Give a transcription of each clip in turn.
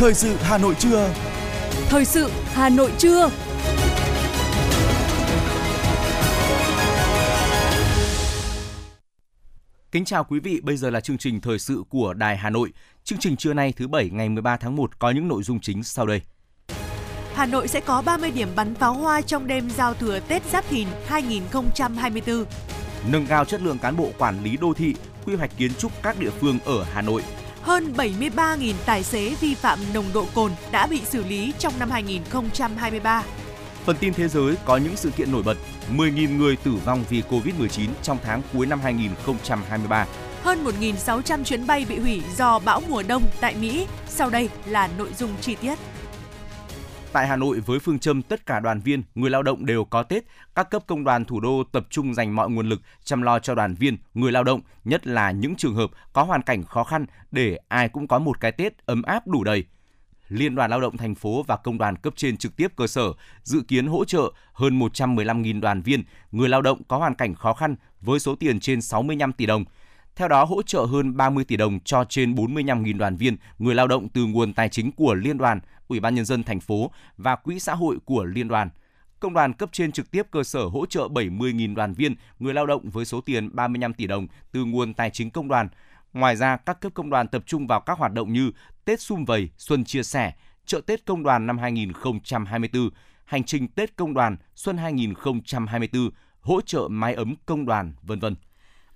Thời sự Hà Nội trưa. Thời sự Hà Nội trưa. Kính chào quý vị, bây giờ là chương trình thời sự của Đài Hà Nội. Chương trình trưa nay thứ bảy ngày 13 tháng 1 có những nội dung chính sau đây. Hà Nội sẽ có 30 điểm bắn pháo hoa trong đêm giao thừa Tết Giáp Thìn 2024. Nâng cao chất lượng cán bộ quản lý đô thị, quy hoạch kiến trúc các địa phương ở Hà Nội. Hơn 73.000 tài xế vi phạm nồng độ cồn đã bị xử lý trong năm 2023. Phần tin thế giới có những sự kiện nổi bật, 10.000 người tử vong vì Covid-19 trong tháng cuối năm 2023. Hơn 1.600 chuyến bay bị hủy do bão mùa đông tại Mỹ. Sau đây là nội dung chi tiết. Tại Hà Nội với phương châm tất cả đoàn viên, người lao động đều có Tết, các cấp công đoàn thủ đô tập trung dành mọi nguồn lực chăm lo cho đoàn viên, người lao động, nhất là những trường hợp có hoàn cảnh khó khăn để ai cũng có một cái Tết ấm áp đủ đầy. Liên đoàn Lao động thành phố và công đoàn cấp trên trực tiếp cơ sở dự kiến hỗ trợ hơn 115.000 đoàn viên, người lao động có hoàn cảnh khó khăn với số tiền trên 65 tỷ đồng. Theo đó, hỗ trợ hơn 30 tỷ đồng cho trên 45.000 đoàn viên, người lao động từ nguồn tài chính của Liên đoàn, Ủy ban Nhân dân thành phố và Quỹ xã hội của Liên đoàn. Công đoàn cấp trên trực tiếp cơ sở hỗ trợ 70.000 đoàn viên, người lao động với số tiền 35 tỷ đồng từ nguồn tài chính công đoàn. Ngoài ra, các cấp công đoàn tập trung vào các hoạt động như Tết Xung Vầy, Xuân Chia Sẻ, chợ Tết Công đoàn năm 2024, hành trình Tết Công đoàn Xuân 2024, hỗ trợ mái ấm công đoàn, vân vân.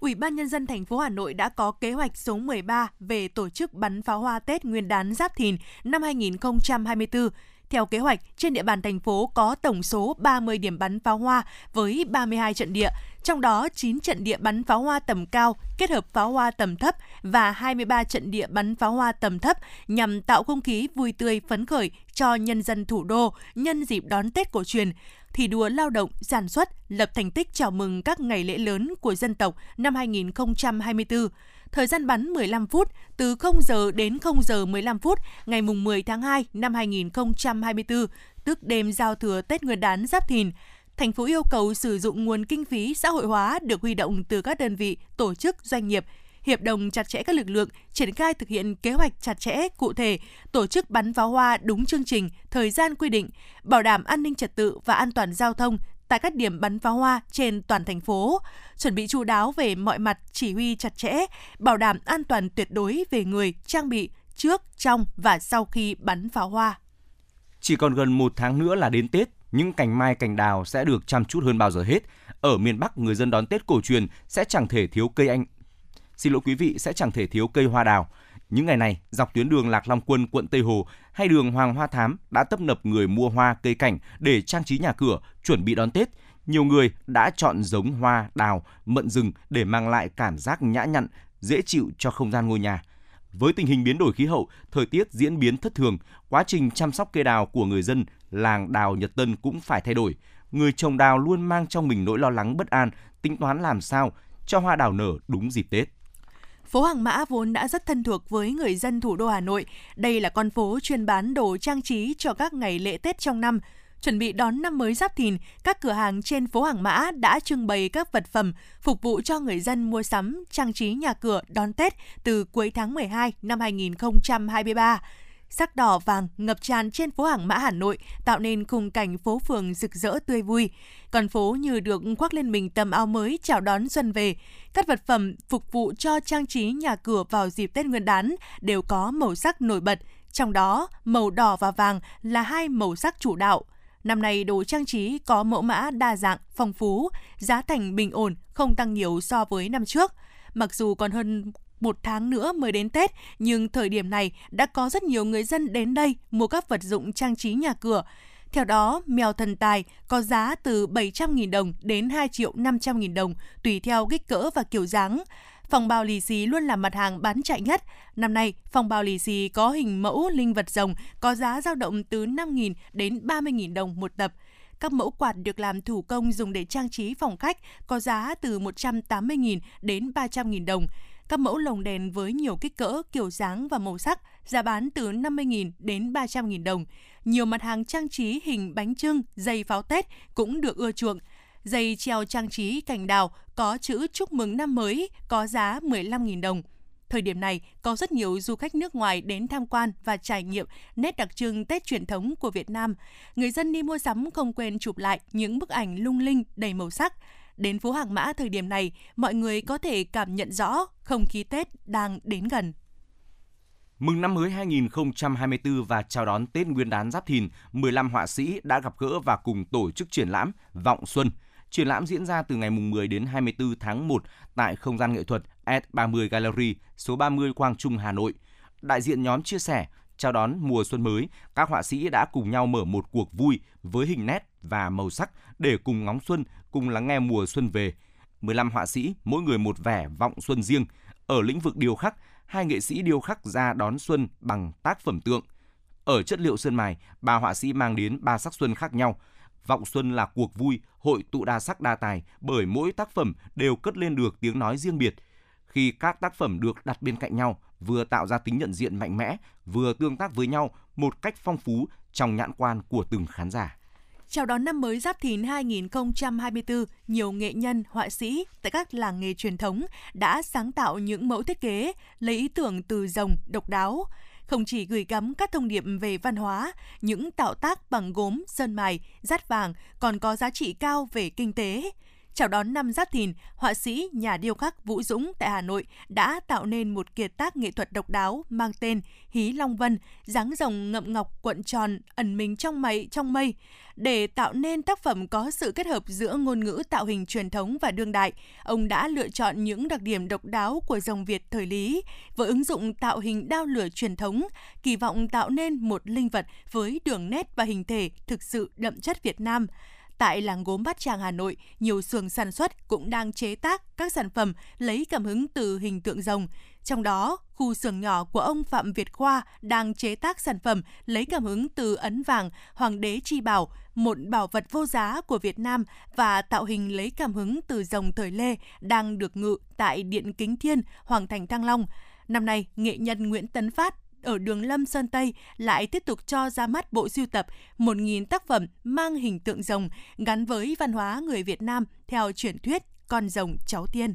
Ủy ban Nhân dân thành phố Hà Nội đã có kế hoạch số 13 về tổ chức bắn pháo hoa Tết Nguyên đán Giáp Thìn năm 2024. Theo kế hoạch, trên địa bàn thành phố có tổng số 30 điểm bắn pháo hoa với 32 trận địa, trong đó 9 trận địa bắn pháo hoa tầm cao kết hợp pháo hoa tầm thấp và 23 trận địa bắn pháo hoa tầm thấp nhằm tạo không khí vui tươi phấn khởi cho nhân dân thủ đô nhân dịp đón Tết cổ truyền thi đua lao động, sản xuất, lập thành tích chào mừng các ngày lễ lớn của dân tộc năm 2024. Thời gian bắn 15 phút, từ 0 giờ đến 0 giờ 15 phút, ngày mùng 10 tháng 2 năm 2024, tức đêm giao thừa Tết Nguyên đán Giáp Thìn. Thành phố yêu cầu sử dụng nguồn kinh phí xã hội hóa được huy động từ các đơn vị, tổ chức, doanh nghiệp, hiệp đồng chặt chẽ các lực lượng, triển khai thực hiện kế hoạch chặt chẽ, cụ thể, tổ chức bắn pháo hoa đúng chương trình, thời gian quy định, bảo đảm an ninh trật tự và an toàn giao thông tại các điểm bắn pháo hoa trên toàn thành phố, chuẩn bị chú đáo về mọi mặt chỉ huy chặt chẽ, bảo đảm an toàn tuyệt đối về người, trang bị trước, trong và sau khi bắn pháo hoa. Chỉ còn gần một tháng nữa là đến Tết, những cành mai cành đào sẽ được chăm chút hơn bao giờ hết. Ở miền Bắc, người dân đón Tết cổ truyền sẽ chẳng thể thiếu cây anh xin lỗi quý vị sẽ chẳng thể thiếu cây hoa đào. Những ngày này, dọc tuyến đường Lạc Long Quân, quận Tây Hồ hay đường Hoàng Hoa Thám đã tấp nập người mua hoa cây cảnh để trang trí nhà cửa, chuẩn bị đón Tết. Nhiều người đã chọn giống hoa đào, mận rừng để mang lại cảm giác nhã nhặn, dễ chịu cho không gian ngôi nhà. Với tình hình biến đổi khí hậu, thời tiết diễn biến thất thường, quá trình chăm sóc cây đào của người dân làng đào Nhật Tân cũng phải thay đổi. Người trồng đào luôn mang trong mình nỗi lo lắng bất an, tính toán làm sao cho hoa đào nở đúng dịp Tết. Phố Hàng Mã vốn đã rất thân thuộc với người dân thủ đô Hà Nội. Đây là con phố chuyên bán đồ trang trí cho các ngày lễ Tết trong năm. Chuẩn bị đón năm mới Giáp Thìn, các cửa hàng trên phố Hàng Mã đã trưng bày các vật phẩm phục vụ cho người dân mua sắm, trang trí nhà cửa đón Tết từ cuối tháng 12 năm 2023 sắc đỏ vàng ngập tràn trên phố Hàng Mã Hà Nội, tạo nên khung cảnh phố phường rực rỡ tươi vui. Còn phố như được khoác lên mình tầm áo mới chào đón xuân về. Các vật phẩm phục vụ cho trang trí nhà cửa vào dịp Tết Nguyên đán đều có màu sắc nổi bật, trong đó màu đỏ và vàng là hai màu sắc chủ đạo. Năm nay đồ trang trí có mẫu mã đa dạng, phong phú, giá thành bình ổn, không tăng nhiều so với năm trước. Mặc dù còn hơn một tháng nữa mới đến Tết, nhưng thời điểm này đã có rất nhiều người dân đến đây mua các vật dụng trang trí nhà cửa. Theo đó, mèo thần tài có giá từ 700.000 đồng đến 2 triệu 500.000 đồng, tùy theo kích cỡ và kiểu dáng. Phòng bao lì xì luôn là mặt hàng bán chạy nhất. Năm nay, phòng bao lì xì có hình mẫu linh vật rồng có giá dao động từ 5.000 đến 30.000 đồng một tập. Các mẫu quạt được làm thủ công dùng để trang trí phòng khách có giá từ 180.000 đến 300.000 đồng. Các mẫu lồng đèn với nhiều kích cỡ, kiểu dáng và màu sắc, giá bán từ 50.000 đến 300.000 đồng. Nhiều mặt hàng trang trí hình bánh trưng, dây pháo Tết cũng được ưa chuộng. Dây treo trang trí cành đào có chữ chúc mừng năm mới có giá 15.000 đồng. Thời điểm này, có rất nhiều du khách nước ngoài đến tham quan và trải nghiệm nét đặc trưng Tết truyền thống của Việt Nam. Người dân đi mua sắm không quên chụp lại những bức ảnh lung linh đầy màu sắc. Đến phố Hàng Mã thời điểm này, mọi người có thể cảm nhận rõ không khí Tết đang đến gần. Mừng năm mới 2024 và chào đón Tết Nguyên đán Giáp Thìn, 15 họa sĩ đã gặp gỡ và cùng tổ chức triển lãm Vọng Xuân. Triển lãm diễn ra từ ngày 10 đến 24 tháng 1 tại không gian nghệ thuật S30 Gallery, số 30 Quang Trung, Hà Nội. Đại diện nhóm chia sẻ, chào đón mùa xuân mới, các họa sĩ đã cùng nhau mở một cuộc vui với hình nét và màu sắc để cùng ngóng xuân, cùng lắng nghe mùa xuân về. 15 họa sĩ, mỗi người một vẻ vọng xuân riêng. Ở lĩnh vực điêu khắc, hai nghệ sĩ điêu khắc ra đón xuân bằng tác phẩm tượng. Ở chất liệu sơn mài, ba họa sĩ mang đến ba sắc xuân khác nhau. Vọng xuân là cuộc vui, hội tụ đa sắc đa tài bởi mỗi tác phẩm đều cất lên được tiếng nói riêng biệt. Khi các tác phẩm được đặt bên cạnh nhau, vừa tạo ra tính nhận diện mạnh mẽ, vừa tương tác với nhau một cách phong phú trong nhãn quan của từng khán giả. Chào đón năm mới Giáp Thìn 2024, nhiều nghệ nhân, họa sĩ tại các làng nghề truyền thống đã sáng tạo những mẫu thiết kế lấy ý tưởng từ rồng độc đáo. Không chỉ gửi gắm các thông điệp về văn hóa, những tạo tác bằng gốm, sơn mài, rát vàng còn có giá trị cao về kinh tế. Chào đón năm Giáp Thìn, họa sĩ, nhà điêu khắc Vũ Dũng tại Hà Nội đã tạo nên một kiệt tác nghệ thuật độc đáo mang tên Hí Long Vân, dáng rồng ngậm ngọc cuộn tròn ẩn mình trong mây trong mây. Để tạo nên tác phẩm có sự kết hợp giữa ngôn ngữ tạo hình truyền thống và đương đại, ông đã lựa chọn những đặc điểm độc đáo của dòng Việt thời Lý, với ứng dụng tạo hình đao lửa truyền thống, kỳ vọng tạo nên một linh vật với đường nét và hình thể thực sự đậm chất Việt Nam. Tại làng gốm Bát Tràng Hà Nội, nhiều xưởng sản xuất cũng đang chế tác các sản phẩm lấy cảm hứng từ hình tượng rồng. Trong đó, khu xưởng nhỏ của ông Phạm Việt Khoa đang chế tác sản phẩm lấy cảm hứng từ ấn vàng Hoàng đế Chi Bảo, một bảo vật vô giá của Việt Nam và tạo hình lấy cảm hứng từ rồng thời Lê đang được ngự tại Điện Kính Thiên, Hoàng thành Thăng Long. Năm nay, nghệ nhân Nguyễn Tấn Phát ở đường Lâm Sơn Tây lại tiếp tục cho ra mắt bộ sưu tập 1.000 tác phẩm mang hình tượng rồng gắn với văn hóa người Việt Nam theo truyền thuyết con rồng cháu tiên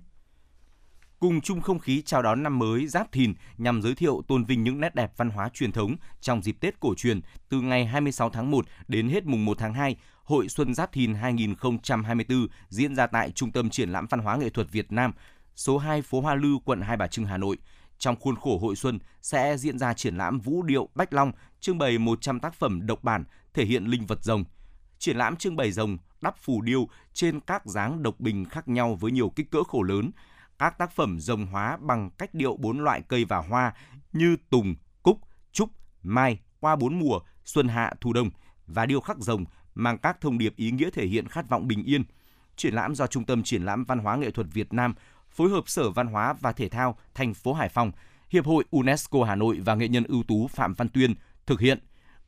cùng chung không khí chào đón năm mới Giáp Thìn nhằm giới thiệu tôn vinh những nét đẹp văn hóa truyền thống trong dịp Tết cổ truyền từ ngày 26 tháng 1 đến hết mùng 1 tháng 2. Hội Xuân Giáp Thìn 2024 diễn ra tại Trung tâm Triển lãm Văn hóa Nghệ thuật Việt Nam, số 2 phố Hoa Lư, quận Hai Bà Trưng, Hà Nội. Trong khuôn khổ hội xuân sẽ diễn ra triển lãm Vũ điệu Bách Long, trưng bày 100 tác phẩm độc bản thể hiện linh vật rồng. Triển lãm trưng bày rồng đắp phù điêu trên các dáng độc bình khác nhau với nhiều kích cỡ khổ lớn. Các tác phẩm rồng hóa bằng cách điệu bốn loại cây và hoa như tùng, cúc, trúc, mai qua bốn mùa, xuân hạ, thu đông và điêu khắc rồng mang các thông điệp ý nghĩa thể hiện khát vọng bình yên. Triển lãm do Trung tâm Triển lãm Văn hóa Nghệ thuật Việt Nam phối hợp Sở Văn hóa và Thể thao thành phố Hải Phòng, Hiệp hội UNESCO Hà Nội và nghệ nhân ưu tú Phạm Văn Tuyên thực hiện.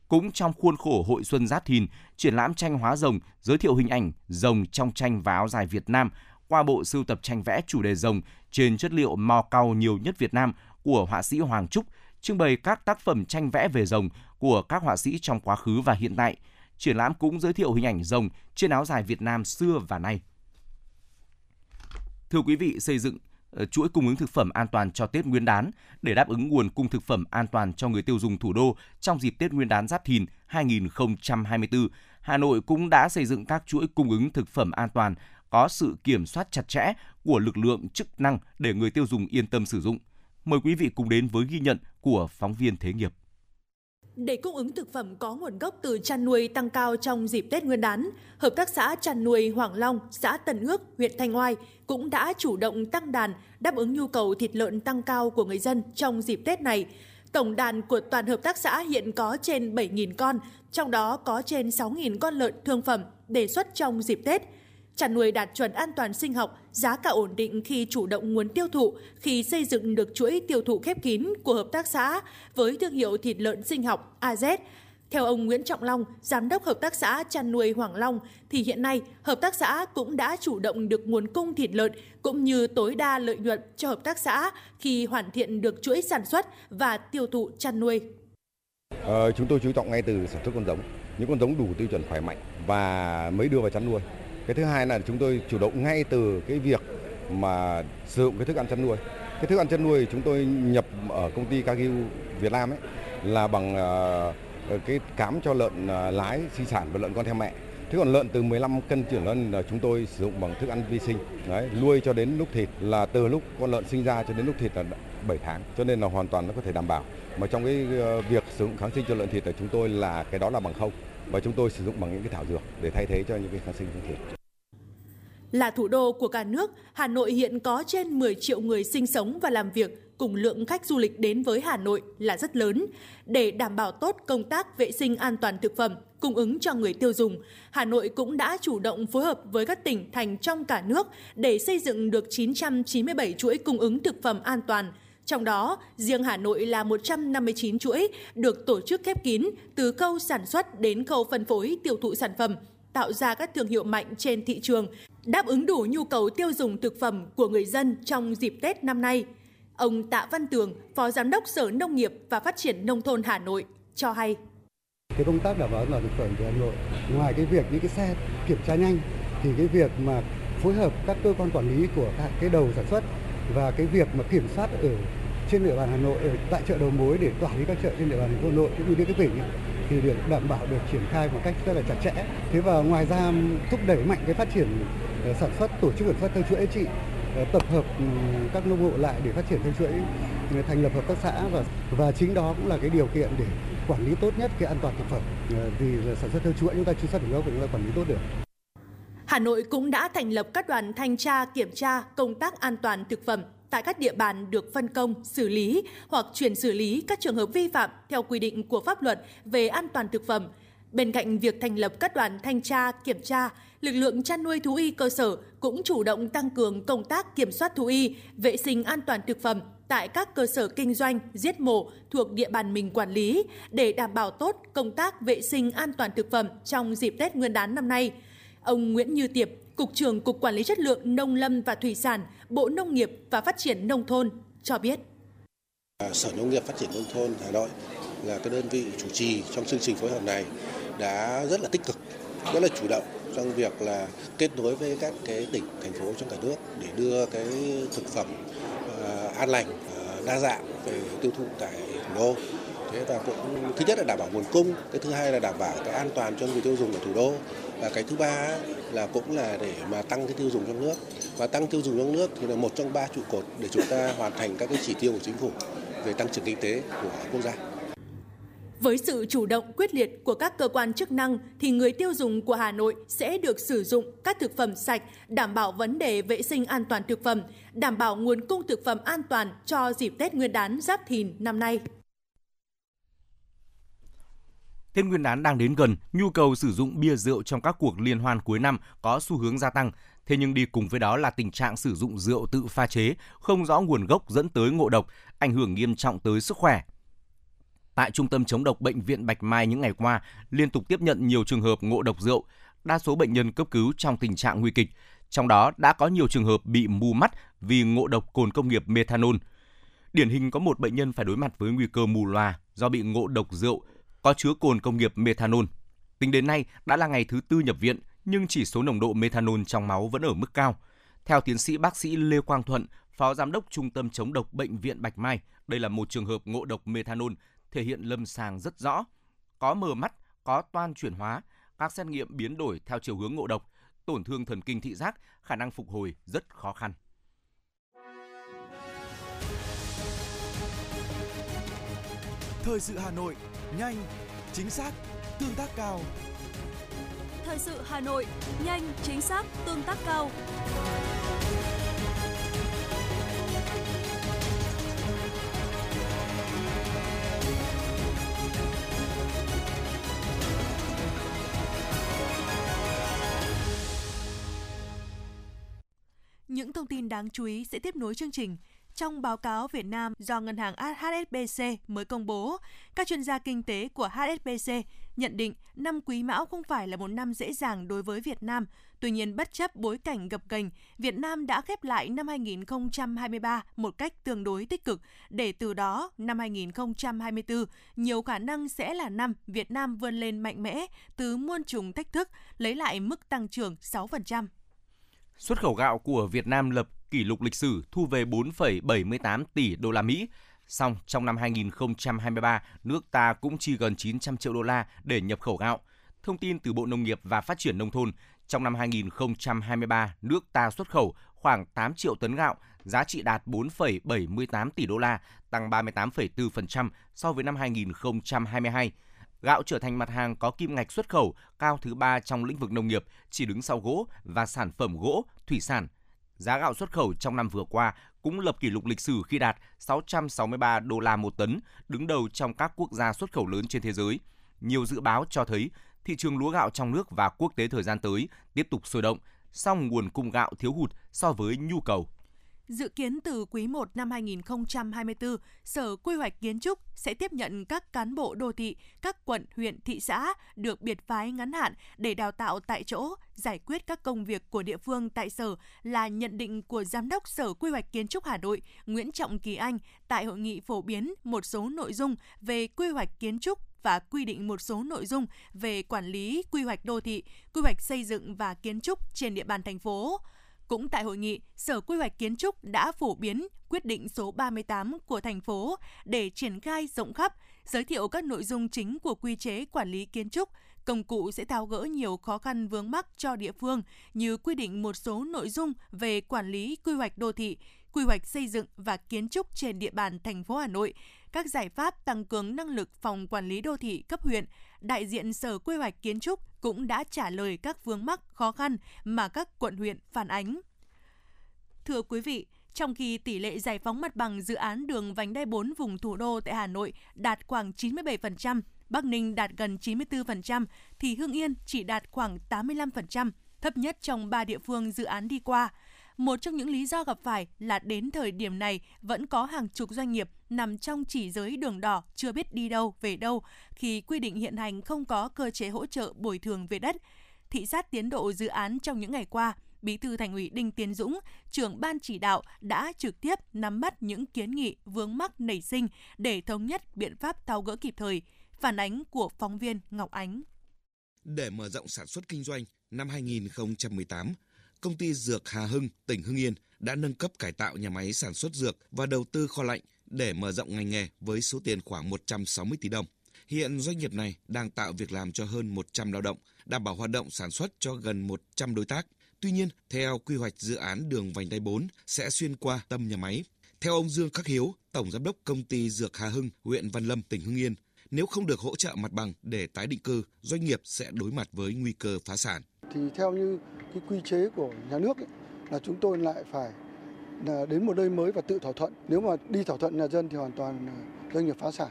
Cũng trong khuôn khổ Hội Xuân Giáp Thìn, triển lãm tranh hóa rồng giới thiệu hình ảnh rồng trong tranh và áo dài Việt Nam qua bộ sưu tập tranh vẽ chủ đề rồng trên chất liệu mò cau nhiều nhất Việt Nam của họa sĩ Hoàng Trúc, trưng bày các tác phẩm tranh vẽ về rồng của các họa sĩ trong quá khứ và hiện tại. Triển lãm cũng giới thiệu hình ảnh rồng trên áo dài Việt Nam xưa và nay. Thưa quý vị, xây dựng ờ, chuỗi cung ứng thực phẩm an toàn cho Tết Nguyên đán để đáp ứng nguồn cung thực phẩm an toàn cho người tiêu dùng thủ đô trong dịp Tết Nguyên đán Giáp Thìn 2024, Hà Nội cũng đã xây dựng các chuỗi cung ứng thực phẩm an toàn có sự kiểm soát chặt chẽ của lực lượng chức năng để người tiêu dùng yên tâm sử dụng. Mời quý vị cùng đến với ghi nhận của phóng viên Thế nghiệp. Để cung ứng thực phẩm có nguồn gốc từ chăn nuôi tăng cao trong dịp Tết Nguyên đán, Hợp tác xã chăn nuôi Hoàng Long, xã Tân Ước, huyện Thanh Oai cũng đã chủ động tăng đàn đáp ứng nhu cầu thịt lợn tăng cao của người dân trong dịp Tết này. Tổng đàn của toàn hợp tác xã hiện có trên 7.000 con, trong đó có trên 6.000 con lợn thương phẩm đề xuất trong dịp Tết – Chăn nuôi đạt chuẩn an toàn sinh học, giá cả ổn định khi chủ động nguồn tiêu thụ, khi xây dựng được chuỗi tiêu thụ khép kín của hợp tác xã với thương hiệu thịt lợn sinh học AZ. Theo ông Nguyễn Trọng Long, giám đốc hợp tác xã chăn nuôi Hoàng Long, thì hiện nay hợp tác xã cũng đã chủ động được nguồn cung thịt lợn cũng như tối đa lợi nhuận cho hợp tác xã khi hoàn thiện được chuỗi sản xuất và tiêu thụ chăn nuôi. Ờ, chúng tôi chú trọng ngay từ sản xuất con giống, những con giống đủ tiêu chuẩn khỏe mạnh và mới đưa vào chăn nuôi cái thứ hai là chúng tôi chủ động ngay từ cái việc mà sử dụng cái thức ăn chăn nuôi. Cái thức ăn chăn nuôi chúng tôi nhập ở công ty Kagyu Việt Nam ấy là bằng ờ, ờ, cái cám cho lợn ờ, lái sinh sản và lợn con theo mẹ. Thế còn lợn từ 15 cân trở lên là chúng tôi sử dụng bằng thức ăn vi sinh. Đấy, nuôi cho đến lúc thịt là từ lúc con lợn sinh ra cho đến lúc thịt là 7 tháng. Cho nên là hoàn toàn nó có thể đảm bảo. Mà trong cái việc sử dụng kháng sinh cho lợn thịt là chúng tôi là cái đó là bằng không và chúng tôi sử dụng bằng những cái thảo dược để thay thế cho những cái kháng sinh thông thường. Là thủ đô của cả nước, Hà Nội hiện có trên 10 triệu người sinh sống và làm việc, cùng lượng khách du lịch đến với Hà Nội là rất lớn. Để đảm bảo tốt công tác vệ sinh an toàn thực phẩm, cung ứng cho người tiêu dùng, Hà Nội cũng đã chủ động phối hợp với các tỉnh thành trong cả nước để xây dựng được 997 chuỗi cung ứng thực phẩm an toàn. Trong đó, riêng Hà Nội là 159 chuỗi được tổ chức khép kín từ khâu sản xuất đến khâu phân phối tiêu thụ sản phẩm, tạo ra các thương hiệu mạnh trên thị trường, đáp ứng đủ nhu cầu tiêu dùng thực phẩm của người dân trong dịp Tết năm nay. Ông Tạ Văn Tường, Phó Giám đốc Sở Nông nghiệp và Phát triển Nông thôn Hà Nội, cho hay. Cái công tác đảm bảo an toàn thực phẩm của Hà Nội, ngoài cái việc những cái xe kiểm tra nhanh, thì cái việc mà phối hợp các cơ quan quản lý của các cái đầu sản xuất và cái việc mà kiểm soát ở trên địa bàn Hà Nội ở tại chợ đầu mối để quản lý các chợ trên địa bàn thành phố Hà Nội cũng như những cái tỉnh ấy, thì được đảm bảo được triển khai một cách rất là chặt chẽ. Thế và ngoài ra thúc đẩy mạnh cái phát triển ờ, sản xuất tổ chức sản xuất theo chuỗi trị ờ, tập hợp ừ, các nông hộ lại để phát triển theo chuỗi ừ, thành lập hợp tác xã và và chính đó cũng là cái điều kiện để quản lý tốt nhất cái an toàn thực phẩm ờ, vì sản xuất theo chuỗi chúng ta truy xuất nguồn gốc chúng ta quản lý tốt được. Hà Nội cũng đã thành lập các đoàn thanh tra kiểm tra công tác an toàn thực phẩm tại các địa bàn được phân công xử lý hoặc chuyển xử lý các trường hợp vi phạm theo quy định của pháp luật về an toàn thực phẩm. Bên cạnh việc thành lập các đoàn thanh tra, kiểm tra, lực lượng chăn nuôi thú y cơ sở cũng chủ động tăng cường công tác kiểm soát thú y, vệ sinh an toàn thực phẩm tại các cơ sở kinh doanh, giết mổ thuộc địa bàn mình quản lý để đảm bảo tốt công tác vệ sinh an toàn thực phẩm trong dịp Tết Nguyên đán năm nay. Ông Nguyễn Như Tiệp, Cục trưởng Cục Quản lý Chất lượng Nông lâm và Thủy sản, Bộ Nông nghiệp và Phát triển Nông thôn cho biết. À, Sở Nông nghiệp Phát triển Nông thôn Hà Nội là cái đơn vị chủ trì trong chương trình phối hợp này đã rất là tích cực, rất là chủ động trong việc là kết nối với các cái tỉnh, thành phố trong cả nước để đưa cái thực phẩm uh, an lành, uh, đa dạng về tiêu thụ tại thủ đô. Thế và cũng thứ nhất là đảm bảo nguồn cung, cái thứ hai là đảm bảo cái an toàn cho người tiêu dùng ở thủ đô và cái thứ ba là cũng là để mà tăng cái tiêu dùng trong nước và tăng tiêu dùng trong nước thì là một trong ba trụ cột để chúng ta hoàn thành các cái chỉ tiêu của chính phủ về tăng trưởng kinh tế của quốc gia. Với sự chủ động quyết liệt của các cơ quan chức năng thì người tiêu dùng của Hà Nội sẽ được sử dụng các thực phẩm sạch, đảm bảo vấn đề vệ sinh an toàn thực phẩm, đảm bảo nguồn cung thực phẩm an toàn cho dịp Tết Nguyên đán Giáp Thìn năm nay. Tết Nguyên đán đang đến gần, nhu cầu sử dụng bia rượu trong các cuộc liên hoan cuối năm có xu hướng gia tăng. Thế nhưng đi cùng với đó là tình trạng sử dụng rượu tự pha chế, không rõ nguồn gốc dẫn tới ngộ độc, ảnh hưởng nghiêm trọng tới sức khỏe. Tại Trung tâm chống độc Bệnh viện Bạch Mai những ngày qua, liên tục tiếp nhận nhiều trường hợp ngộ độc rượu, đa số bệnh nhân cấp cứu trong tình trạng nguy kịch. Trong đó đã có nhiều trường hợp bị mù mắt vì ngộ độc cồn công nghiệp methanol. Điển hình có một bệnh nhân phải đối mặt với nguy cơ mù loà do bị ngộ độc rượu có chứa cồn công nghiệp methanol. Tính đến nay đã là ngày thứ tư nhập viện, nhưng chỉ số nồng độ methanol trong máu vẫn ở mức cao. Theo tiến sĩ bác sĩ Lê Quang Thuận, Phó Giám đốc Trung tâm chống độc Bệnh viện Bạch Mai, đây là một trường hợp ngộ độc methanol thể hiện lâm sàng rất rõ. Có mờ mắt, có toan chuyển hóa, các xét nghiệm biến đổi theo chiều hướng ngộ độc, tổn thương thần kinh thị giác, khả năng phục hồi rất khó khăn. Thời sự Hà Nội, nhanh, chính xác, tương tác cao. Thời sự Hà Nội, nhanh, chính xác, tương tác cao. Những thông tin đáng chú ý sẽ tiếp nối chương trình. Trong báo cáo Việt Nam do ngân hàng HSBC mới công bố, các chuyên gia kinh tế của HSBC nhận định năm Quý Mão không phải là một năm dễ dàng đối với Việt Nam. Tuy nhiên, bất chấp bối cảnh gập ghềnh, Việt Nam đã khép lại năm 2023 một cách tương đối tích cực, để từ đó năm 2024 nhiều khả năng sẽ là năm Việt Nam vươn lên mạnh mẽ từ muôn trùng thách thức, lấy lại mức tăng trưởng 6%. Xuất khẩu gạo của Việt Nam lập kỷ lục lịch sử thu về 4,78 tỷ đô la Mỹ. Song trong năm 2023, nước ta cũng chi gần 900 triệu đô la để nhập khẩu gạo. Thông tin từ Bộ Nông nghiệp và Phát triển Nông thôn, trong năm 2023, nước ta xuất khẩu khoảng 8 triệu tấn gạo, giá trị đạt 4,78 tỷ đô la, tăng 38,4% so với năm 2022. Gạo trở thành mặt hàng có kim ngạch xuất khẩu cao thứ ba trong lĩnh vực nông nghiệp, chỉ đứng sau gỗ và sản phẩm gỗ, thủy sản. Giá gạo xuất khẩu trong năm vừa qua cũng lập kỷ lục lịch sử khi đạt 663 đô la một tấn, đứng đầu trong các quốc gia xuất khẩu lớn trên thế giới. Nhiều dự báo cho thấy thị trường lúa gạo trong nước và quốc tế thời gian tới tiếp tục sôi động, song nguồn cung gạo thiếu hụt so với nhu cầu. Dự kiến từ quý 1 năm 2024, Sở Quy hoạch Kiến trúc sẽ tiếp nhận các cán bộ đô thị, các quận, huyện, thị xã được biệt phái ngắn hạn để đào tạo tại chỗ, giải quyết các công việc của địa phương tại sở là nhận định của Giám đốc Sở Quy hoạch Kiến trúc Hà Nội Nguyễn Trọng Kỳ Anh tại hội nghị phổ biến một số nội dung về quy hoạch kiến trúc và quy định một số nội dung về quản lý quy hoạch đô thị, quy hoạch xây dựng và kiến trúc trên địa bàn thành phố. Cũng tại hội nghị, Sở Quy hoạch Kiến trúc đã phổ biến quyết định số 38 của thành phố để triển khai rộng khắp, giới thiệu các nội dung chính của quy chế quản lý kiến trúc, công cụ sẽ tháo gỡ nhiều khó khăn vướng mắc cho địa phương như quy định một số nội dung về quản lý quy hoạch đô thị, quy hoạch xây dựng và kiến trúc trên địa bàn thành phố Hà Nội, các giải pháp tăng cường năng lực phòng quản lý đô thị cấp huyện, đại diện Sở Quy hoạch Kiến trúc cũng đã trả lời các vướng mắc khó khăn mà các quận huyện phản ánh. Thưa quý vị, trong khi tỷ lệ giải phóng mặt bằng dự án đường vành đai 4 vùng thủ đô tại Hà Nội đạt khoảng 97%, Bắc Ninh đạt gần 94%, thì Hưng Yên chỉ đạt khoảng 85%, thấp nhất trong 3 địa phương dự án đi qua. Một trong những lý do gặp phải là đến thời điểm này vẫn có hàng chục doanh nghiệp nằm trong chỉ giới đường đỏ chưa biết đi đâu về đâu khi quy định hiện hành không có cơ chế hỗ trợ bồi thường về đất. Thị sát tiến độ dự án trong những ngày qua, Bí thư Thành ủy Đinh Tiến Dũng, trưởng ban chỉ đạo đã trực tiếp nắm bắt những kiến nghị vướng mắc nảy sinh để thống nhất biện pháp tháo gỡ kịp thời. Phản ánh của phóng viên Ngọc Ánh. Để mở rộng sản xuất kinh doanh, năm 2018, công ty Dược Hà Hưng, tỉnh Hưng Yên đã nâng cấp cải tạo nhà máy sản xuất dược và đầu tư kho lạnh để mở rộng ngành nghề với số tiền khoảng 160 tỷ đồng. Hiện doanh nghiệp này đang tạo việc làm cho hơn 100 lao động, đảm bảo hoạt động sản xuất cho gần 100 đối tác. Tuy nhiên, theo quy hoạch dự án đường vành đai 4 sẽ xuyên qua tâm nhà máy. Theo ông Dương Khắc Hiếu, Tổng Giám đốc Công ty Dược Hà Hưng, huyện Văn Lâm, tỉnh Hưng Yên, nếu không được hỗ trợ mặt bằng để tái định cư, doanh nghiệp sẽ đối mặt với nguy cơ phá sản. Thì theo như cái quy chế của nhà nước ấy, là chúng tôi lại phải là đến một nơi mới và tự thỏa thuận. Nếu mà đi thỏa thuận nhà dân thì hoàn toàn ờ, doanh nghiệp phá sản.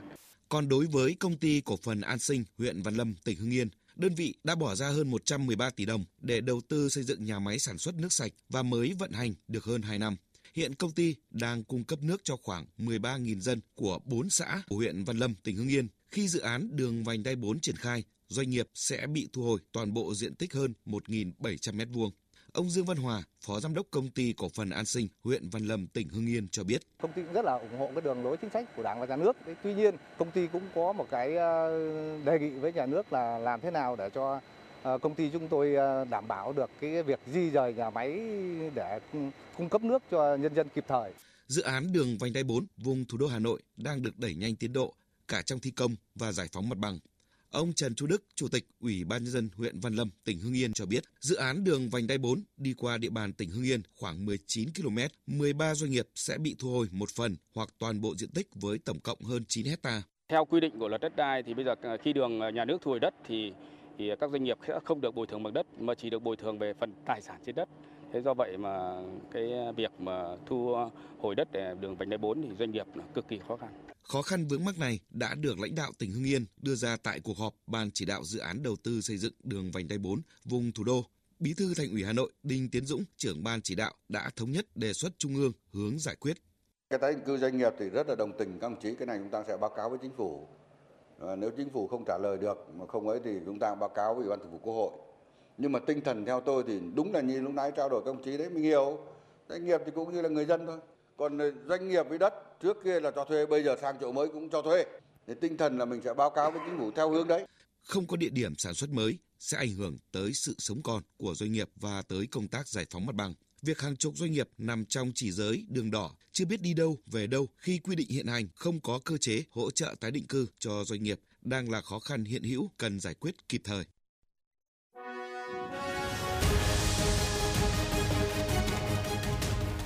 Còn đối với công ty cổ phần An Sinh, huyện Văn Lâm, tỉnh Hưng Yên, đơn vị đã bỏ ra hơn 113 tỷ đồng để đầu tư xây dựng nhà máy sản xuất nước sạch và mới vận hành được hơn 2 năm. Hiện công ty đang cung cấp nước cho khoảng 13.000 dân của 4 xã của huyện Văn Lâm, tỉnh Hưng Yên. Khi dự án đường vành đai 4 triển khai, doanh nghiệp sẽ bị thu hồi toàn bộ diện tích hơn 1.700 m2. Ông Dương Văn Hòa, Phó Giám đốc Công ty Cổ phần An Sinh, huyện Văn Lâm, tỉnh Hưng Yên cho biết. Công ty cũng rất là ủng hộ cái đường lối chính sách của Đảng và Nhà nước. Tuy nhiên, công ty cũng có một cái ờ, đề nghị với nhà nước là làm thế nào để cho ờ, công ty chúng tôi ờ, đảm bảo được cái việc di rời nhà máy để cung cấp nước cho nhân dân kịp thời. Dự án đường vành đai 4 vùng thủ đô Hà Nội đang được đẩy nhanh tiến độ cả trong thi công và giải phóng mặt bằng. Ông Trần Chu Đức, Chủ tịch Ủy ban nhân dân huyện Văn Lâm, tỉnh Hưng Yên cho biết, dự án đường vành đai 4 đi qua địa bàn tỉnh Hưng Yên khoảng 19 km, 13 doanh nghiệp sẽ bị thu hồi một phần hoặc toàn bộ diện tích với tổng cộng hơn 9 hecta. Theo quy định của luật đất đai thì bây giờ khi đường nhà nước thu hồi đất thì thì các doanh nghiệp sẽ không được bồi thường bằng đất mà chỉ được bồi thường về phần tài sản trên đất. Thế do vậy mà cái việc mà thu hồi đất để đường vành đai 4 thì doanh nghiệp là cực kỳ khó khăn. Khó khăn vướng mắc này đã được lãnh đạo tỉnh Hưng Yên đưa ra tại cuộc họp Ban chỉ đạo dự án đầu tư xây dựng đường vành đai 4 vùng thủ đô. Bí thư Thành ủy Hà Nội Đinh Tiến Dũng, trưởng ban chỉ đạo đã thống nhất đề xuất trung ương hướng giải quyết. Cái tái định cư doanh nghiệp thì rất là đồng tình các đồng chí, cái này chúng ta sẽ báo cáo với chính phủ. À, nếu chính phủ không trả lời được mà không ấy thì chúng ta báo cáo với ủy ban thường vụ quốc hội. Nhưng mà tinh thần theo tôi thì đúng là như lúc nãy trao đổi công chí đấy, mình hiểu. Doanh nghiệp thì cũng như là người dân thôi. Còn ờ, doanh nghiệp với đất, trước kia là cho thuê, bây giờ sang chỗ mới cũng cho thuê. Thì tinh thần là mình sẽ báo cáo với chính phủ theo hướng đấy. Không có địa điểm sản xuất mới sẽ ảnh hưởng tới sự sống còn của doanh nghiệp và tới công tác giải phóng mặt bằng. việc hàng chục doanh nghiệp nằm trong chỉ giới đường đỏ, chưa biết đi đâu, về đâu khi quy định hiện hành không có cơ chế hỗ trợ tái định cư cho doanh nghiệp đang là khó khăn hiện hữu cần giải quyết kịp thời.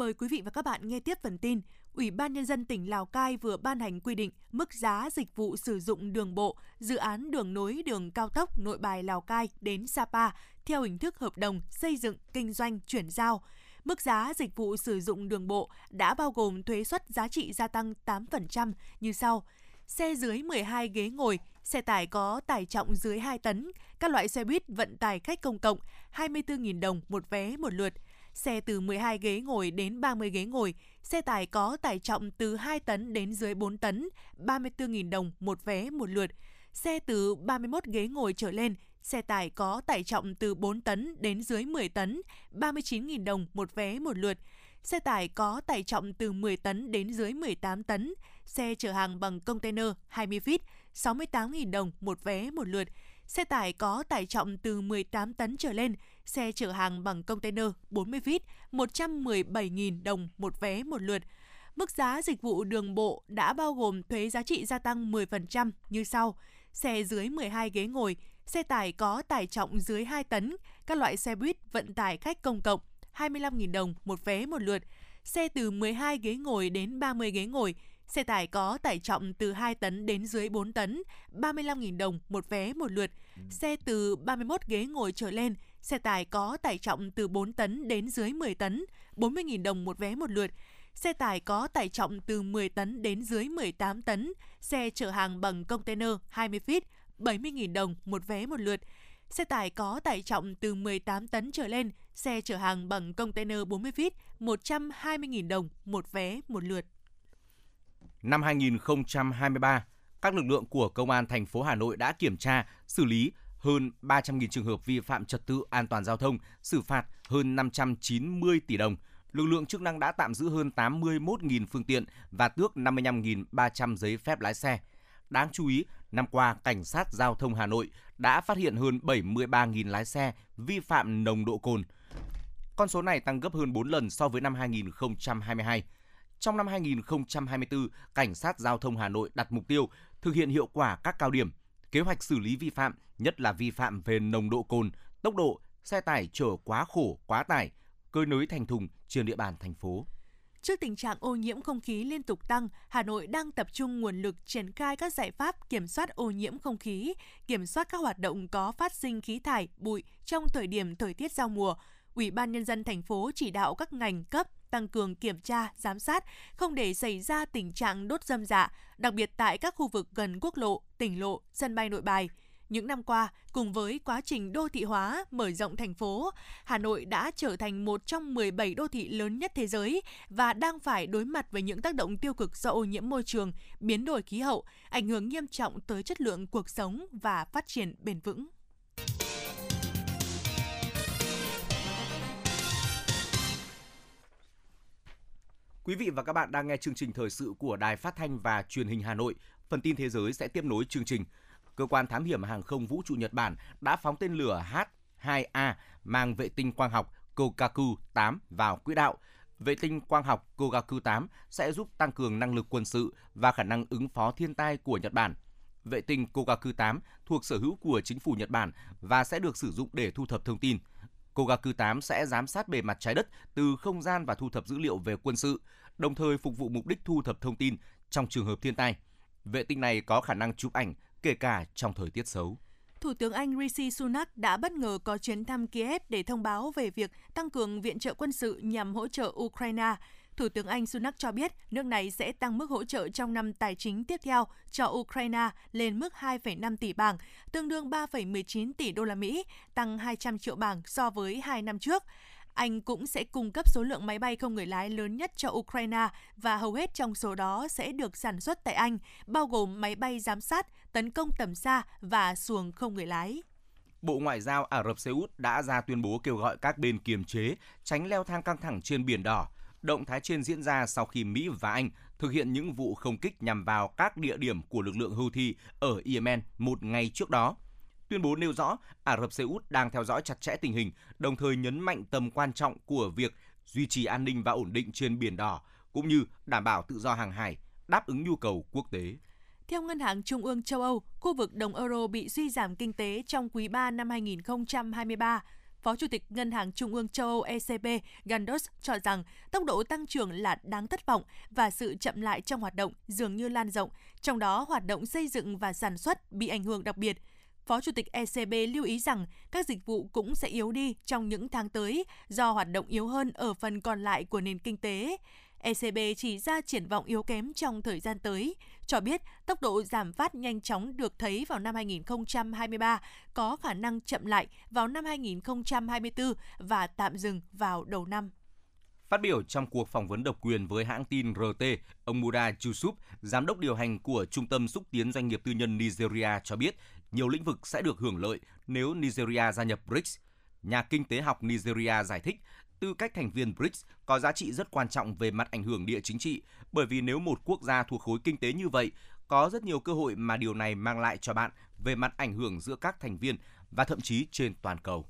Mời quý vị và các bạn nghe tiếp phần tin. Ủy ban Nhân dân tỉnh Lào Cai vừa ban hành quy định mức giá dịch vụ sử dụng đường bộ, dự án đường nối đường cao tốc nội bài Lào Cai đến Sapa theo hình thức hợp đồng xây dựng, kinh doanh, chuyển giao. Mức giá dịch vụ sử dụng đường bộ đã bao gồm thuế suất giá trị gia tăng 8% như sau. Xe dưới 12 ghế ngồi, xe tải có tải trọng dưới 2 tấn, các loại xe buýt vận tải khách công cộng 24.000 đồng một vé một lượt – xe từ 12 ghế ngồi đến 30 ghế ngồi, xe tải có tải trọng từ 2 tấn đến dưới 4 tấn, 34.000 đồng một vé một lượt. Xe từ 31 ghế ngồi trở lên, xe tải có tải trọng từ 4 tấn đến dưới 10 tấn, 39.000 đồng một vé một lượt. Xe tải có tải trọng từ 10 tấn đến dưới 18 tấn, xe chở hàng bằng container 20 feet, 68.000 đồng một vé một lượt. Xe tải có tải trọng từ 18 tấn trở lên, xe chở hàng bằng container 40 feet, 117.000 đồng một vé một lượt. Mức giá dịch vụ đường bộ đã bao gồm thuế giá trị gia tăng 10% như sau. Xe dưới 12 ghế ngồi, xe tải có tải trọng dưới 2 tấn, các loại xe buýt vận tải khách công cộng 25.000 đồng một vé một lượt. Xe từ 12 ghế ngồi đến 30 ghế ngồi, xe tải có tải trọng từ 2 tấn đến dưới 4 tấn, 35.000 đồng một vé một lượt. Xe từ 31 ghế ngồi trở lên, Xe tải có tải trọng từ 4 tấn đến dưới 10 tấn, 40.000 đồng một vé một lượt. Xe tải có tải trọng từ 10 tấn đến dưới 18 tấn, xe chở hàng bằng container 20 feet, 70.000 đồng một vé một lượt. Xe tải có tải trọng từ 18 tấn trở lên, xe chở hàng bằng container 40 feet, 120.000 đồng một vé một lượt. Năm 2023, các lực lượng của Công an thành phố Hà Nội đã kiểm tra, xử lý hơn 300.000 trường hợp vi phạm trật tự an toàn giao thông, xử phạt hơn 590 tỷ đồng. Lực lượng chức năng đã tạm giữ hơn 81.000 phương tiện và tước 55.300 giấy phép lái xe. Đáng chú ý, năm qua, Cảnh sát Giao thông Hà Nội đã phát hiện hơn 73.000 lái xe vi phạm nồng độ cồn. Con số này tăng gấp hơn 4 lần so với năm 2022. Trong năm 2024, Cảnh sát Giao thông Hà Nội đặt mục tiêu thực hiện hiệu quả các cao điểm, kế hoạch xử lý vi phạm, nhất là vi phạm về nồng độ cồn, tốc độ, xe tải chở quá khổ, quá tải, cơi nới thành thùng trên địa bàn thành phố. Trước tình trạng ô nhiễm không khí liên tục tăng, Hà Nội đang tập trung nguồn lực triển khai các giải pháp kiểm soát ô nhiễm không khí, kiểm soát các hoạt động có phát sinh khí thải, bụi trong thời điểm thời tiết giao mùa. Ủy ban nhân dân thành phố chỉ đạo các ngành cấp tăng cường kiểm tra, giám sát, không để xảy ra tình trạng đốt dâm dạ, đặc biệt tại các khu vực gần quốc lộ, tỉnh lộ, sân bay nội bài. Những năm qua, cùng với quá trình đô thị hóa, mở rộng thành phố, Hà Nội đã trở thành một trong 17 đô thị lớn nhất thế giới và đang phải đối mặt với những tác động tiêu cực do ô nhiễm môi trường, biến đổi khí hậu, ảnh hưởng nghiêm trọng tới chất lượng cuộc sống và phát triển bền vững. Quý vị và các bạn đang nghe chương trình thời sự của Đài Phát thanh và Truyền hình Hà Nội. Phần tin thế giới sẽ tiếp nối chương trình. Cơ quan thám hiểm hàng không vũ trụ Nhật Bản đã phóng tên lửa H-2A mang vệ tinh quang học Kokaku 8 vào quỹ đạo. Vệ tinh quang học Kogaku 8 sẽ giúp tăng cường năng lực quân sự và khả năng ứng phó thiên tai của Nhật Bản. Vệ tinh Kogaku 8 thuộc sở hữu của chính phủ Nhật Bản và sẽ được sử dụng để thu thập thông tin. Kogaku 8 sẽ giám sát bề mặt trái đất từ không gian và thu thập dữ liệu về quân sự, đồng thời phục vụ mục đích thu thập thông tin trong trường hợp thiên tai. Vệ tinh này có khả năng chụp ảnh kể cả trong thời tiết xấu. Thủ tướng Anh Rishi Sunak đã bất ngờ có chuyến thăm Kiev để thông báo về việc tăng cường viện trợ quân sự nhằm hỗ trợ Ukraine. Thủ tướng Anh Sunak cho biết nước này sẽ tăng mức hỗ trợ trong năm tài chính tiếp theo cho Ukraine lên mức 2,5 tỷ bảng, tương đương 3,19 tỷ đô la Mỹ, tăng 200 triệu bảng so với hai năm trước. Anh cũng sẽ cung cấp số lượng máy bay không người lái lớn nhất cho Ukraine và hầu hết trong số đó sẽ được sản xuất tại Anh, bao gồm máy bay giám sát, tấn công tầm xa và xuồng không người lái. Bộ Ngoại giao Ả Rập Xê Út đã ra tuyên bố kêu gọi các bên kiềm chế, tránh leo thang căng thẳng trên Biển Đỏ. Động thái trên diễn ra sau khi Mỹ và Anh thực hiện những vụ không kích nhằm vào các địa điểm của lực lượng Houthi ở Yemen một ngày trước đó. Tuyên bố nêu rõ Ả Rập Xê Út đang theo dõi chặt chẽ tình hình, đồng thời nhấn mạnh tầm quan trọng của việc duy trì an ninh và ổn định trên Biển Đỏ, cũng như đảm bảo tự do hàng hải, đáp ứng nhu cầu quốc tế. Theo Ngân hàng Trung ương châu Âu, khu vực đồng euro bị suy giảm kinh tế trong quý 3 năm 2023. Phó Chủ tịch Ngân hàng Trung ương châu Âu ECB Gandos cho rằng tốc độ tăng trưởng là đáng thất vọng và sự chậm lại trong hoạt động dường như lan rộng, trong đó hoạt động xây dựng và sản xuất bị ảnh hưởng đặc biệt. Phó Chủ tịch ECB lưu ý rằng các dịch vụ cũng sẽ yếu đi trong những tháng tới do hoạt động yếu hơn ở phần còn lại của nền kinh tế. ECB chỉ ra triển vọng yếu kém trong thời gian tới, cho biết tốc độ giảm phát nhanh chóng được thấy vào năm 2023 có khả năng chậm lại vào năm 2024 và tạm dừng vào đầu năm. Phát biểu trong cuộc phỏng vấn độc quyền với hãng tin RT, ông Mura Yusuf, giám đốc điều hành của Trung tâm xúc tiến doanh nghiệp tư nhân Nigeria cho biết nhiều lĩnh vực sẽ được hưởng lợi nếu Nigeria gia nhập BRICS. Nhà kinh tế học Nigeria giải thích tư cách thành viên BRICS có giá trị rất quan trọng về mặt ảnh hưởng địa chính trị, bởi vì nếu một quốc gia thuộc khối kinh tế như vậy, có rất nhiều cơ hội mà điều này mang lại cho bạn về mặt ảnh hưởng giữa các thành viên và thậm chí trên toàn cầu.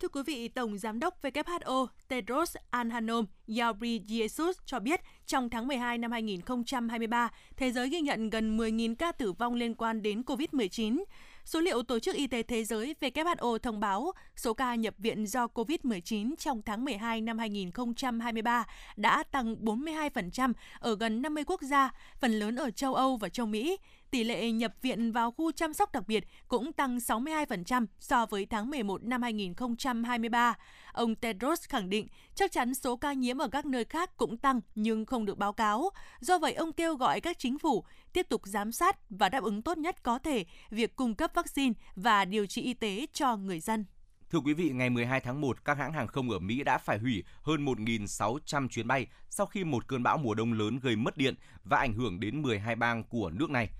Thưa quý vị, Tổng Giám đốc WHO Tedros Adhanom Ghebreyesus cho biết trong tháng 12 năm 2023, thế giới ghi nhận gần 10.000 ca tử vong liên quan đến COVID-19. Số liệu Tổ chức Y tế Thế giới WHO thông báo số ca nhập viện do COVID-19 trong tháng 12 năm 2023 đã tăng 42% ở gần 50 quốc gia, phần lớn ở châu Âu và châu Mỹ. Tỷ lệ nhập viện vào khu chăm sóc đặc biệt cũng tăng 62% so với tháng 11 năm 2023. Ông Tedros khẳng định chắc chắn số ca nhiễm ở các nơi khác cũng tăng nhưng không được báo cáo. Do vậy, ông kêu gọi các chính phủ tiếp tục giám sát và đáp ứng tốt nhất có thể việc cung cấp vaccine và điều trị y tế cho người dân. Thưa quý vị, ngày 12 tháng 1, các hãng hàng không ở Mỹ đã phải hủy hơn 1.600 chuyến bay sau khi một cơn bão mùa đông lớn gây mất điện và ảnh hưởng đến 12 bang của nước này.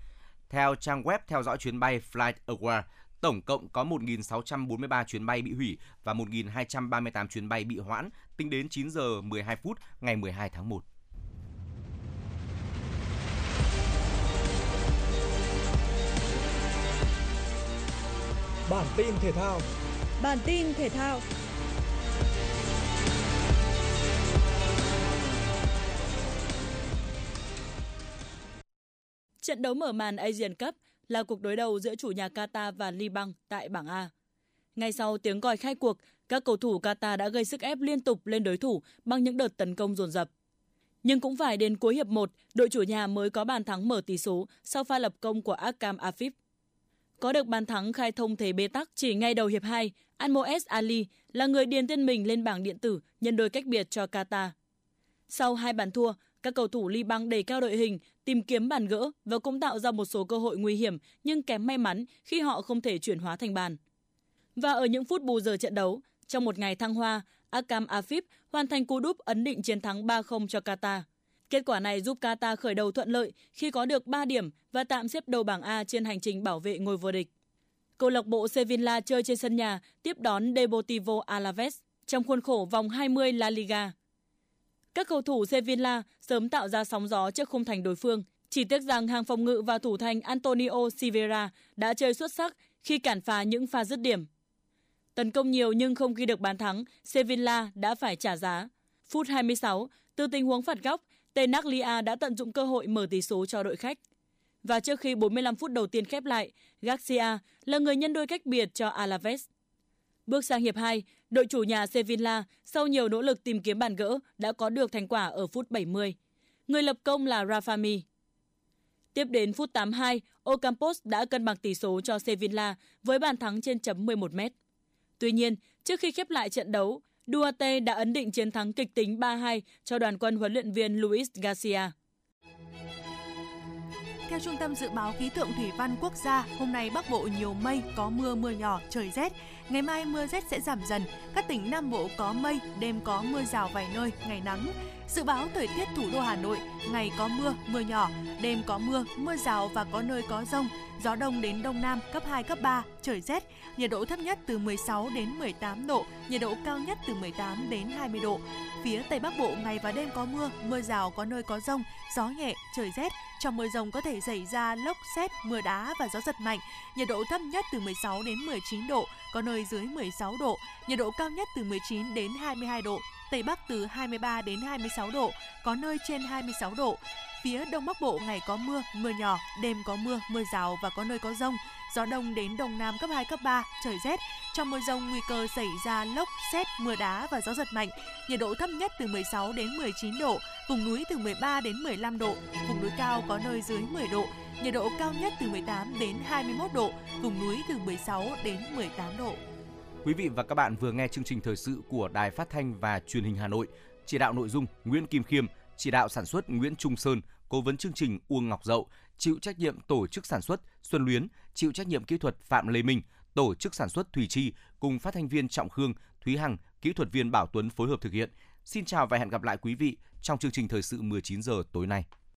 Theo trang web theo dõi chuyến bay FlightAware, tổng cộng có 1.643 chuyến bay bị hủy và 1.238 chuyến bay bị hoãn tính đến 9 giờ 12 phút ngày 12 tháng 1. Bản tin thể thao Bản tin thể thao Trận đấu mở màn Asian Cup là cuộc đối đầu giữa chủ nhà Qatar và Liban tại bảng A. Ngay sau tiếng còi khai cuộc, các cầu thủ Qatar đã gây sức ép liên tục lên đối thủ bằng những đợt tấn công dồn dập. Nhưng cũng phải đến cuối hiệp 1, đội chủ nhà mới có bàn thắng mở tỷ số sau pha lập công của Akam Afif. Có được bàn thắng khai thông thế bế tắc chỉ ngay đầu hiệp 2, Anmoes Ali là người điền tên mình lên bảng điện tử nhân đôi cách biệt cho Qatar. Sau hai bàn thua, các cầu thủ Liban đẩy cao đội hình, tìm kiếm bàn gỡ và cũng tạo ra một số cơ hội nguy hiểm nhưng kém may mắn khi họ không thể chuyển hóa thành bàn. Và ở những phút bù giờ trận đấu, trong một ngày thăng hoa, Akam Afif hoàn thành cú đúp ấn định chiến thắng 3-0 cho Qatar. Kết quả này giúp Qatar khởi đầu thuận lợi khi có được 3 điểm và tạm xếp đầu bảng A trên hành trình bảo vệ ngôi vô địch. Câu lạc bộ Sevilla chơi trên sân nhà tiếp đón Deportivo Alaves trong khuôn khổ vòng 20 La Liga. Các cầu thủ Sevilla sớm tạo ra sóng gió trước khung thành đối phương. Chỉ tiếc rằng hàng phòng ngự và thủ thành Antonio Silveira đã chơi xuất sắc khi cản phá những pha dứt điểm. Tấn công nhiều nhưng không ghi được bàn thắng, Sevilla đã phải trả giá. Phút 26, từ tình huống phạt góc, Tenaglia đã tận dụng cơ hội mở tỷ số cho đội khách. Và trước khi 45 phút đầu tiên khép lại, Garcia là người nhân đôi cách biệt cho Alaves. Bước sang hiệp 2, đội chủ nhà Sevilla sau nhiều nỗ lực tìm kiếm bàn gỡ đã có được thành quả ở phút 70. Người lập công là Rafami. Tiếp đến phút 82, Ocampos đã cân bằng tỷ số cho Sevilla với bàn thắng trên chấm 11 mét. Tuy nhiên, trước khi khép lại trận đấu, Duarte đã ấn định chiến thắng kịch tính 3-2 cho đoàn quân huấn luyện viên Luis Garcia. Theo Trung tâm Dự báo Khí tượng Thủy văn Quốc gia, hôm nay Bắc Bộ nhiều mây, có mưa mưa nhỏ, trời rét. Ngày mai mưa rét sẽ giảm dần. Các tỉnh Nam Bộ có mây, đêm có mưa rào vài nơi, ngày nắng. Dự báo thời tiết thủ đô Hà Nội, ngày có mưa, mưa nhỏ, đêm có mưa, mưa rào và có nơi có rông. Gió đông đến đông nam cấp 2, cấp 3, trời rét. Nhiệt độ thấp nhất từ 16 đến 18 độ, nhiệt độ cao nhất từ 18 đến 20 độ. Phía Tây Bắc Bộ ngày và đêm có mưa, mưa rào có nơi có rông, gió nhẹ, trời rét. Trong mưa rông có thể xảy ra lốc xét, mưa đá và gió giật mạnh. Nhiệt độ thấp nhất từ 16 đến 19 độ, có nơi dưới 16 độ. Nhiệt độ cao nhất từ 19 đến 22 độ. Tây Bắc từ 23 đến 26 độ, có nơi trên 26 độ. Phía Đông Bắc Bộ ngày có mưa, mưa nhỏ, đêm có mưa, mưa rào và có nơi có rông. Gió đông đến đông nam cấp 2, cấp 3, trời rét. Trong mưa rông nguy cơ xảy ra lốc, xét, mưa đá và gió giật mạnh. Nhiệt độ thấp nhất từ 16 đến 19 độ, vùng núi từ 13 đến 15 độ, vùng núi cao có nơi dưới 10 độ. Nhiệt độ cao nhất từ 18 đến 21 độ, vùng núi từ 16 đến 18 độ. Quý vị và các bạn vừa nghe chương trình thời sự của Đài Phát thanh và Truyền hình Hà Nội. Chỉ đạo nội dung Nguyễn Kim Khiêm, chỉ đạo sản xuất Nguyễn Trung Sơn, cố vấn chương trình Uông Ngọc Dậu, chịu trách nhiệm tổ chức sản xuất Xuân Luyến, chịu trách nhiệm kỹ thuật Phạm Lê Minh, tổ chức sản xuất Thùy Chi cùng phát thanh viên Trọng Khương, Thúy Hằng, kỹ thuật viên Bảo Tuấn phối hợp thực hiện. Xin chào và hẹn gặp lại quý vị trong chương trình thời sự 19 giờ tối nay.